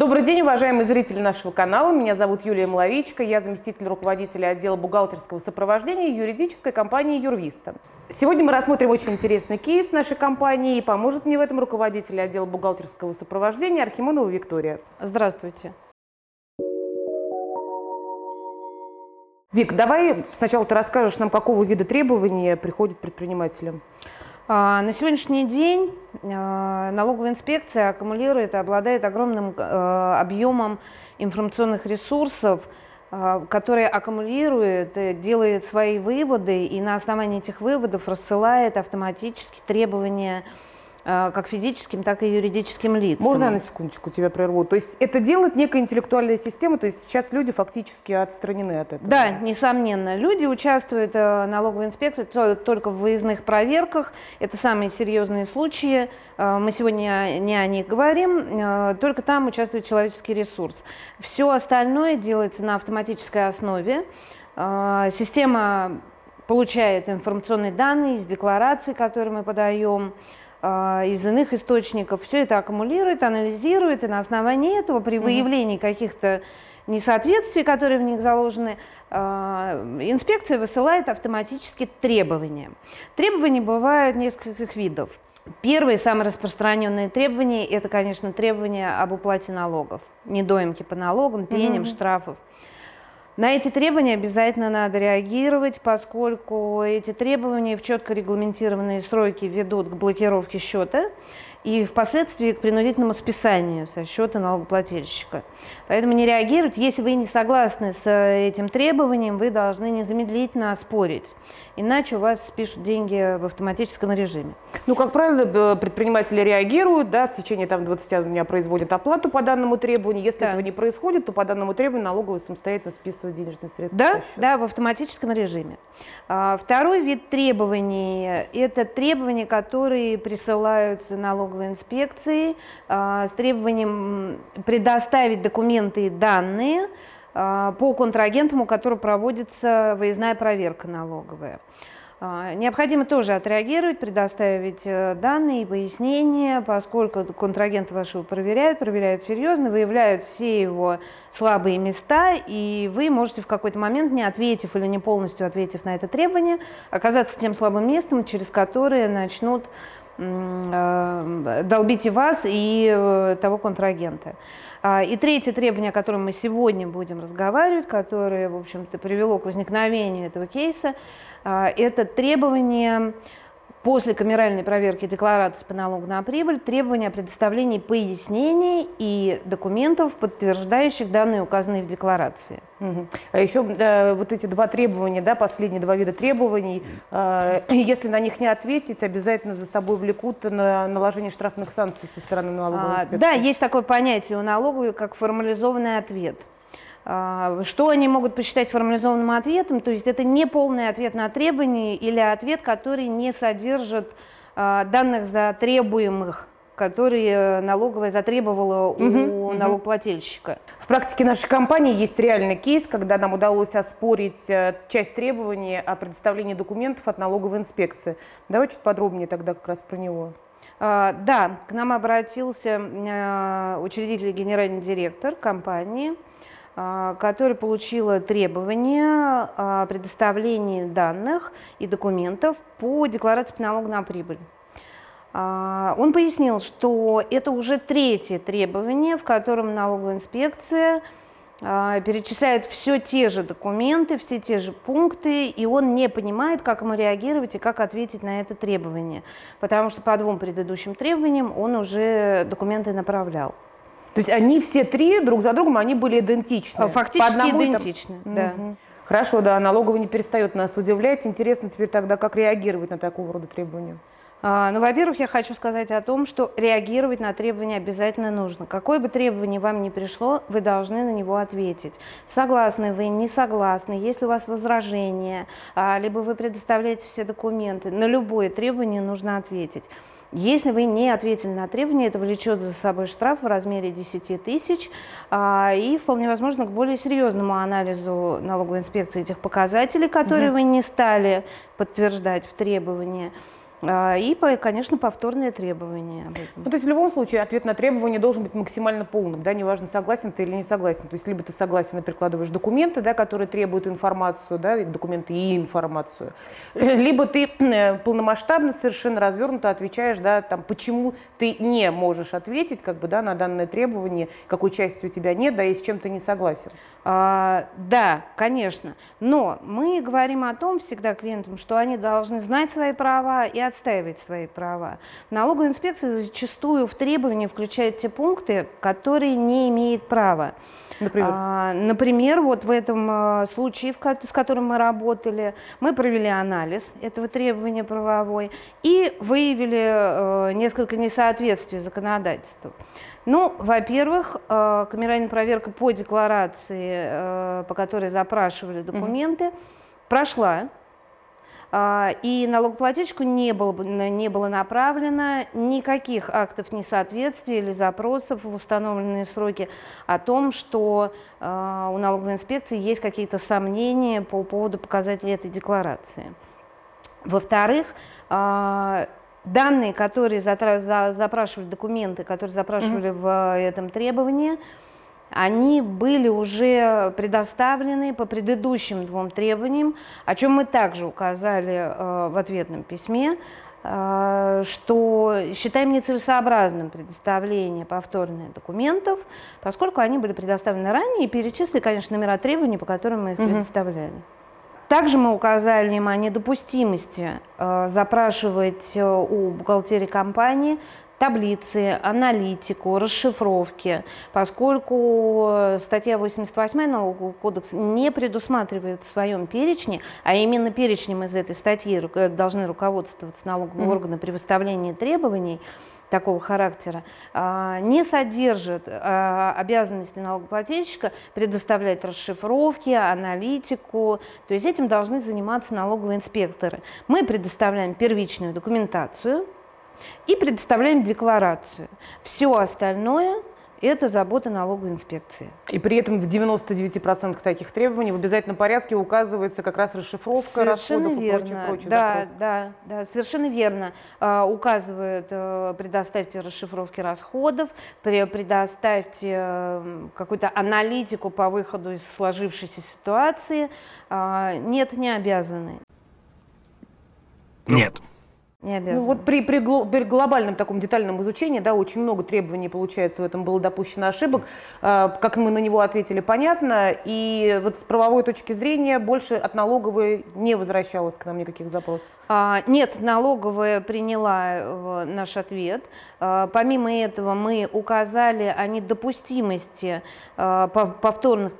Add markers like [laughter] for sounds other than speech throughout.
Добрый день, уважаемые зрители нашего канала. Меня зовут Юлия Маловичка. Я заместитель руководителя отдела бухгалтерского сопровождения юридической компании «Юрвиста». Сегодня мы рассмотрим очень интересный кейс нашей компании. И поможет мне в этом руководитель отдела бухгалтерского сопровождения Архимонова Виктория. Здравствуйте. Вик, давай сначала ты расскажешь нам, какого вида требования приходят предпринимателям. А, на сегодняшний день а, налоговая инспекция аккумулирует и обладает огромным а, объемом информационных ресурсов, которые аккумулирует, делает свои выводы и на основании этих выводов рассылает автоматически требования Э, как физическим, так и юридическим лицам. Можно я на секундочку тебя прерву? То есть это делает некая интеллектуальная система, то есть сейчас люди фактически отстранены от этого? Да, несомненно. Люди участвуют в налоговой инспекции только в выездных проверках. Это самые серьезные случаи. Э, мы сегодня не о них говорим. Э, только там участвует человеческий ресурс. Все остальное делается на автоматической основе. Система получает информационные данные из деклараций, которые мы подаем, из иных источников, все это аккумулирует, анализирует, и на основании этого при выявлении каких-то несоответствий, которые в них заложены, а, инспекция высылает автоматически требования. Требования бывают нескольких видов. Первые самые распространенные требования – это, конечно, требования об уплате налогов, недоимки по налогам, пеням, mm-hmm. штрафов. На эти требования обязательно надо реагировать, поскольку эти требования в четко регламентированные сроки ведут к блокировке счета и впоследствии к принудительному списанию со счета налогоплательщика. Поэтому не реагировать. Если вы не согласны с этим требованием, вы должны незамедлительно оспорить. Иначе у вас спишут деньги в автоматическом режиме. Ну, как правило, предприниматели реагируют, да, в течение там, 20 дня производят оплату по данному требованию. Если да. этого не происходит, то по данному требованию налоговый самостоятельно списывает денежные средства. Да, да, в автоматическом режиме. А, второй вид требований – это требования, которые присылаются налоговым налоговой инспекции а, с требованием предоставить документы и данные а, по контрагентам, у которого проводится выездная проверка налоговая. А, необходимо тоже отреагировать, предоставить э, данные и пояснения, поскольку контрагенты вашего проверяют, проверяют серьезно, выявляют все его слабые места, и вы можете в какой-то момент, не ответив или не полностью ответив на это требование, оказаться тем слабым местом, через которое начнут долбите вас и э, того контрагента. А, и третье требование, о котором мы сегодня будем разговаривать, которое, в общем-то, привело к возникновению этого кейса, а, это требование после камеральной проверки декларации по налогу на прибыль требования о предоставлении пояснений и документов, подтверждающих данные, указанные в декларации. Угу. А еще да, вот эти два требования, да, последние два вида требований, э, если на них не ответить, обязательно за собой влекут на наложение штрафных санкций со стороны налоговой инспекции. А, да, есть такое понятие у налоговой, как формализованный ответ. А, что они могут посчитать формализованным ответом? То есть это не полный ответ на требование или ответ, который не содержит а, данных затребуемых которые налоговая затребовала у угу, налогоплательщика. В практике нашей компании есть реальный кейс, когда нам удалось оспорить э, часть требований о предоставлении документов от налоговой инспекции. Давай чуть подробнее тогда как раз про него. А, да, к нам обратился э, учредитель генеральный директор компании – которая получила требования о предоставлении данных и документов по декларации по налогу на прибыль. А, он пояснил, что это уже третье требование, в котором налоговая инспекция а, перечисляет все те же документы, все те же пункты, и он не понимает, как ему реагировать и как ответить на это требование, потому что по двум предыдущим требованиям он уже документы направлял. То есть они все три друг за другом, они были идентичны. Фактически идентичны, там... да. Угу. Хорошо, да, налоговый не перестает нас удивлять. Интересно теперь тогда, как реагировать на такого рода требования? А, ну, во-первых, я хочу сказать о том, что реагировать на требования обязательно нужно. Какое бы требование вам ни пришло, вы должны на него ответить. Согласны вы, не согласны, если у вас возражения, а, либо вы предоставляете все документы, на любое требование нужно ответить. Если вы не ответили на требования, это влечет за собой штраф в размере 10 тысяч а, и вполне возможно к более серьезному анализу налоговой инспекции этих показателей, которые угу. вы не стали подтверждать в требовании. А, и, конечно, повторные требования об этом. Ну, то есть в любом случае ответ на требование должен быть максимально полным, да, неважно, согласен ты или не согласен. То есть либо ты согласен и прикладываешь документы, да, которые требуют информацию, да, документы и информацию, [clears throat] либо ты э, полномасштабно, совершенно развернуто отвечаешь, да, там, почему ты не можешь ответить, как бы, да, на данное требование, какой части у тебя нет, да, и с чем ты не согласен. А, да, конечно. Но мы говорим о том всегда клиентам, что они должны знать свои права и отстаивать свои права. Налоговая инспекция зачастую в требования включает те пункты, которые не имеет права. Например? А, например, вот в этом а, случае, с которым мы работали, мы провели анализ этого требования правовой и выявили а, несколько несоответствий законодательству. Ну, во-первых, э, камеральная проверка по декларации, э, по которой запрашивали документы, mm-hmm. прошла. А, и налогоплательщику не было, не было направлено никаких актов несоответствия или запросов в установленные сроки о том, что э, у налоговой инспекции есть какие-то сомнения по поводу показателей этой декларации. Во-вторых, а, данные, которые запрашивали, документы, которые запрашивали mm-hmm. в этом требовании, они были уже предоставлены по предыдущим двум требованиям, о чем мы также указали э, в ответном письме, э, что считаем нецелесообразным предоставление повторных документов, поскольку они были предоставлены ранее и перечислили, конечно, номера требований, по которым мы их mm-hmm. предоставляли. Также мы указали им о недопустимости э, запрашивать у бухгалтерии компании таблицы, аналитику, расшифровки, поскольку э, статья 88 налогового кодекса не предусматривает в своем перечне, а именно перечнем из этой статьи должны руководствоваться налоговые mm-hmm. органы при выставлении требований, такого характера, а, не содержит а, обязанности налогоплательщика предоставлять расшифровки, аналитику. То есть этим должны заниматься налоговые инспекторы. Мы предоставляем первичную документацию и предоставляем декларацию. Все остальное это забота налоговой инспекции. И при этом в 99% таких требований в обязательном порядке указывается как раз расшифровка совершенно расходов верно. и прочее, прочее да. Да, да, совершенно верно. А, указывают, а, предоставьте расшифровки расходов, предоставьте а, какую-то аналитику по выходу из сложившейся ситуации. А, нет, не обязаны. Нет. Не обязаны. Ну вот при, при, при глобальном таком детальном изучении, да, очень много требований, получается, в этом было допущено ошибок. Э, как мы на него ответили, понятно. И вот с правовой точки зрения больше от налоговой не возвращалось к нам никаких запросов. А, нет, налоговая приняла э, наш ответ. А, помимо этого мы указали о недопустимости а, повторных,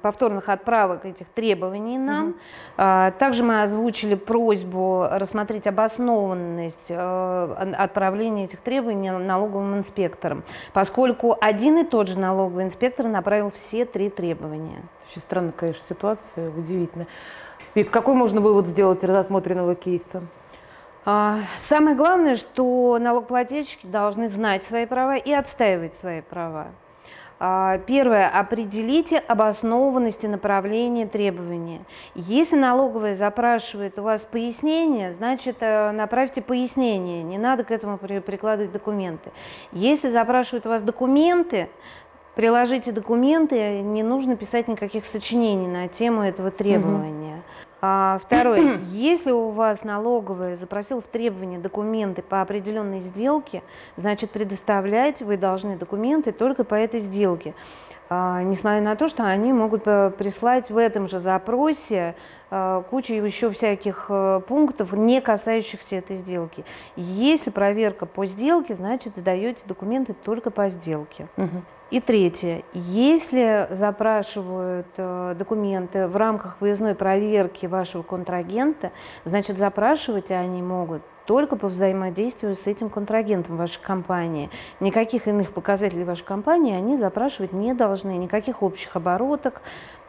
повторных отправок этих требований нам. Угу. А, также мы озвучили просьбу рассмотреть обоснованность обоснованность э, отправления этих требований налоговым инспекторам, поскольку один и тот же налоговый инспектор направил все три требования. Очень странная, конечно, ситуация, удивительно. И какой можно вывод сделать из рассмотренного кейса? А, самое главное, что налогоплательщики должны знать свои права и отстаивать свои права. А, первое. Определите обоснованность и направление требования. Если налоговая запрашивает у вас пояснение, значит, э, направьте пояснение. Не надо к этому прикладывать документы. Если запрашивают у вас документы, приложите документы, не нужно писать никаких сочинений на тему этого требования. А, второе. [clears throat] Если у вас налоговая запросила в требовании документы по определенной сделке, значит предоставлять вы должны документы только по этой сделке. А, несмотря на то, что они могут э, прислать в этом же запросе а, кучу еще всяких э, пунктов, не касающихся этой сделки. Если проверка по сделке, значит сдаете документы только по сделке. Угу. И третье. Если запрашивают э, документы в рамках выездной проверки вашего контрагента, значит запрашивать они могут только по взаимодействию с этим контрагентом вашей компании. Никаких иных показателей вашей компании они запрашивать не должны, никаких общих обороток,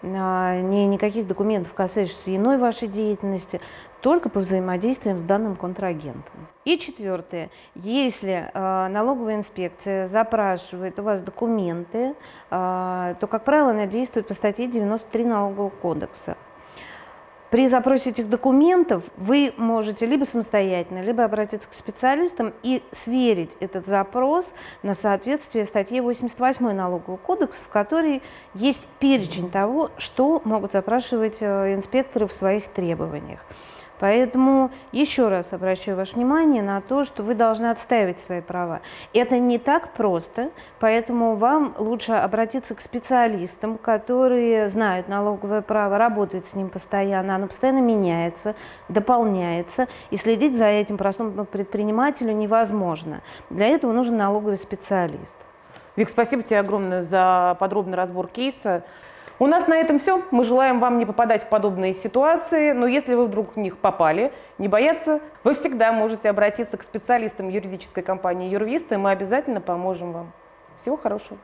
а, ни, никаких документов, касающихся иной вашей деятельности, только по взаимодействиям с данным контрагентом. И четвертое. Если э, налоговая инспекция запрашивает у вас документы, э, то, как правило, она действует по статье 93 Налогового кодекса. При запросе этих документов вы можете либо самостоятельно, либо обратиться к специалистам и сверить этот запрос на соответствие статье 88 налогового кодекса, в которой есть перечень того, что могут запрашивать э, инспекторы в своих требованиях. Поэтому еще раз обращаю ваше внимание на то, что вы должны отстаивать свои права. Это не так просто, поэтому вам лучше обратиться к специалистам, которые знают налоговое право, работают с ним постоянно, оно постоянно меняется, дополняется, и следить за этим простому предпринимателю невозможно. Для этого нужен налоговый специалист. Вик, спасибо тебе огромное за подробный разбор кейса. У нас на этом все. Мы желаем вам не попадать в подобные ситуации, но если вы вдруг в них попали, не бояться, вы всегда можете обратиться к специалистам юридической компании Юрвиста, и мы обязательно поможем вам. Всего хорошего.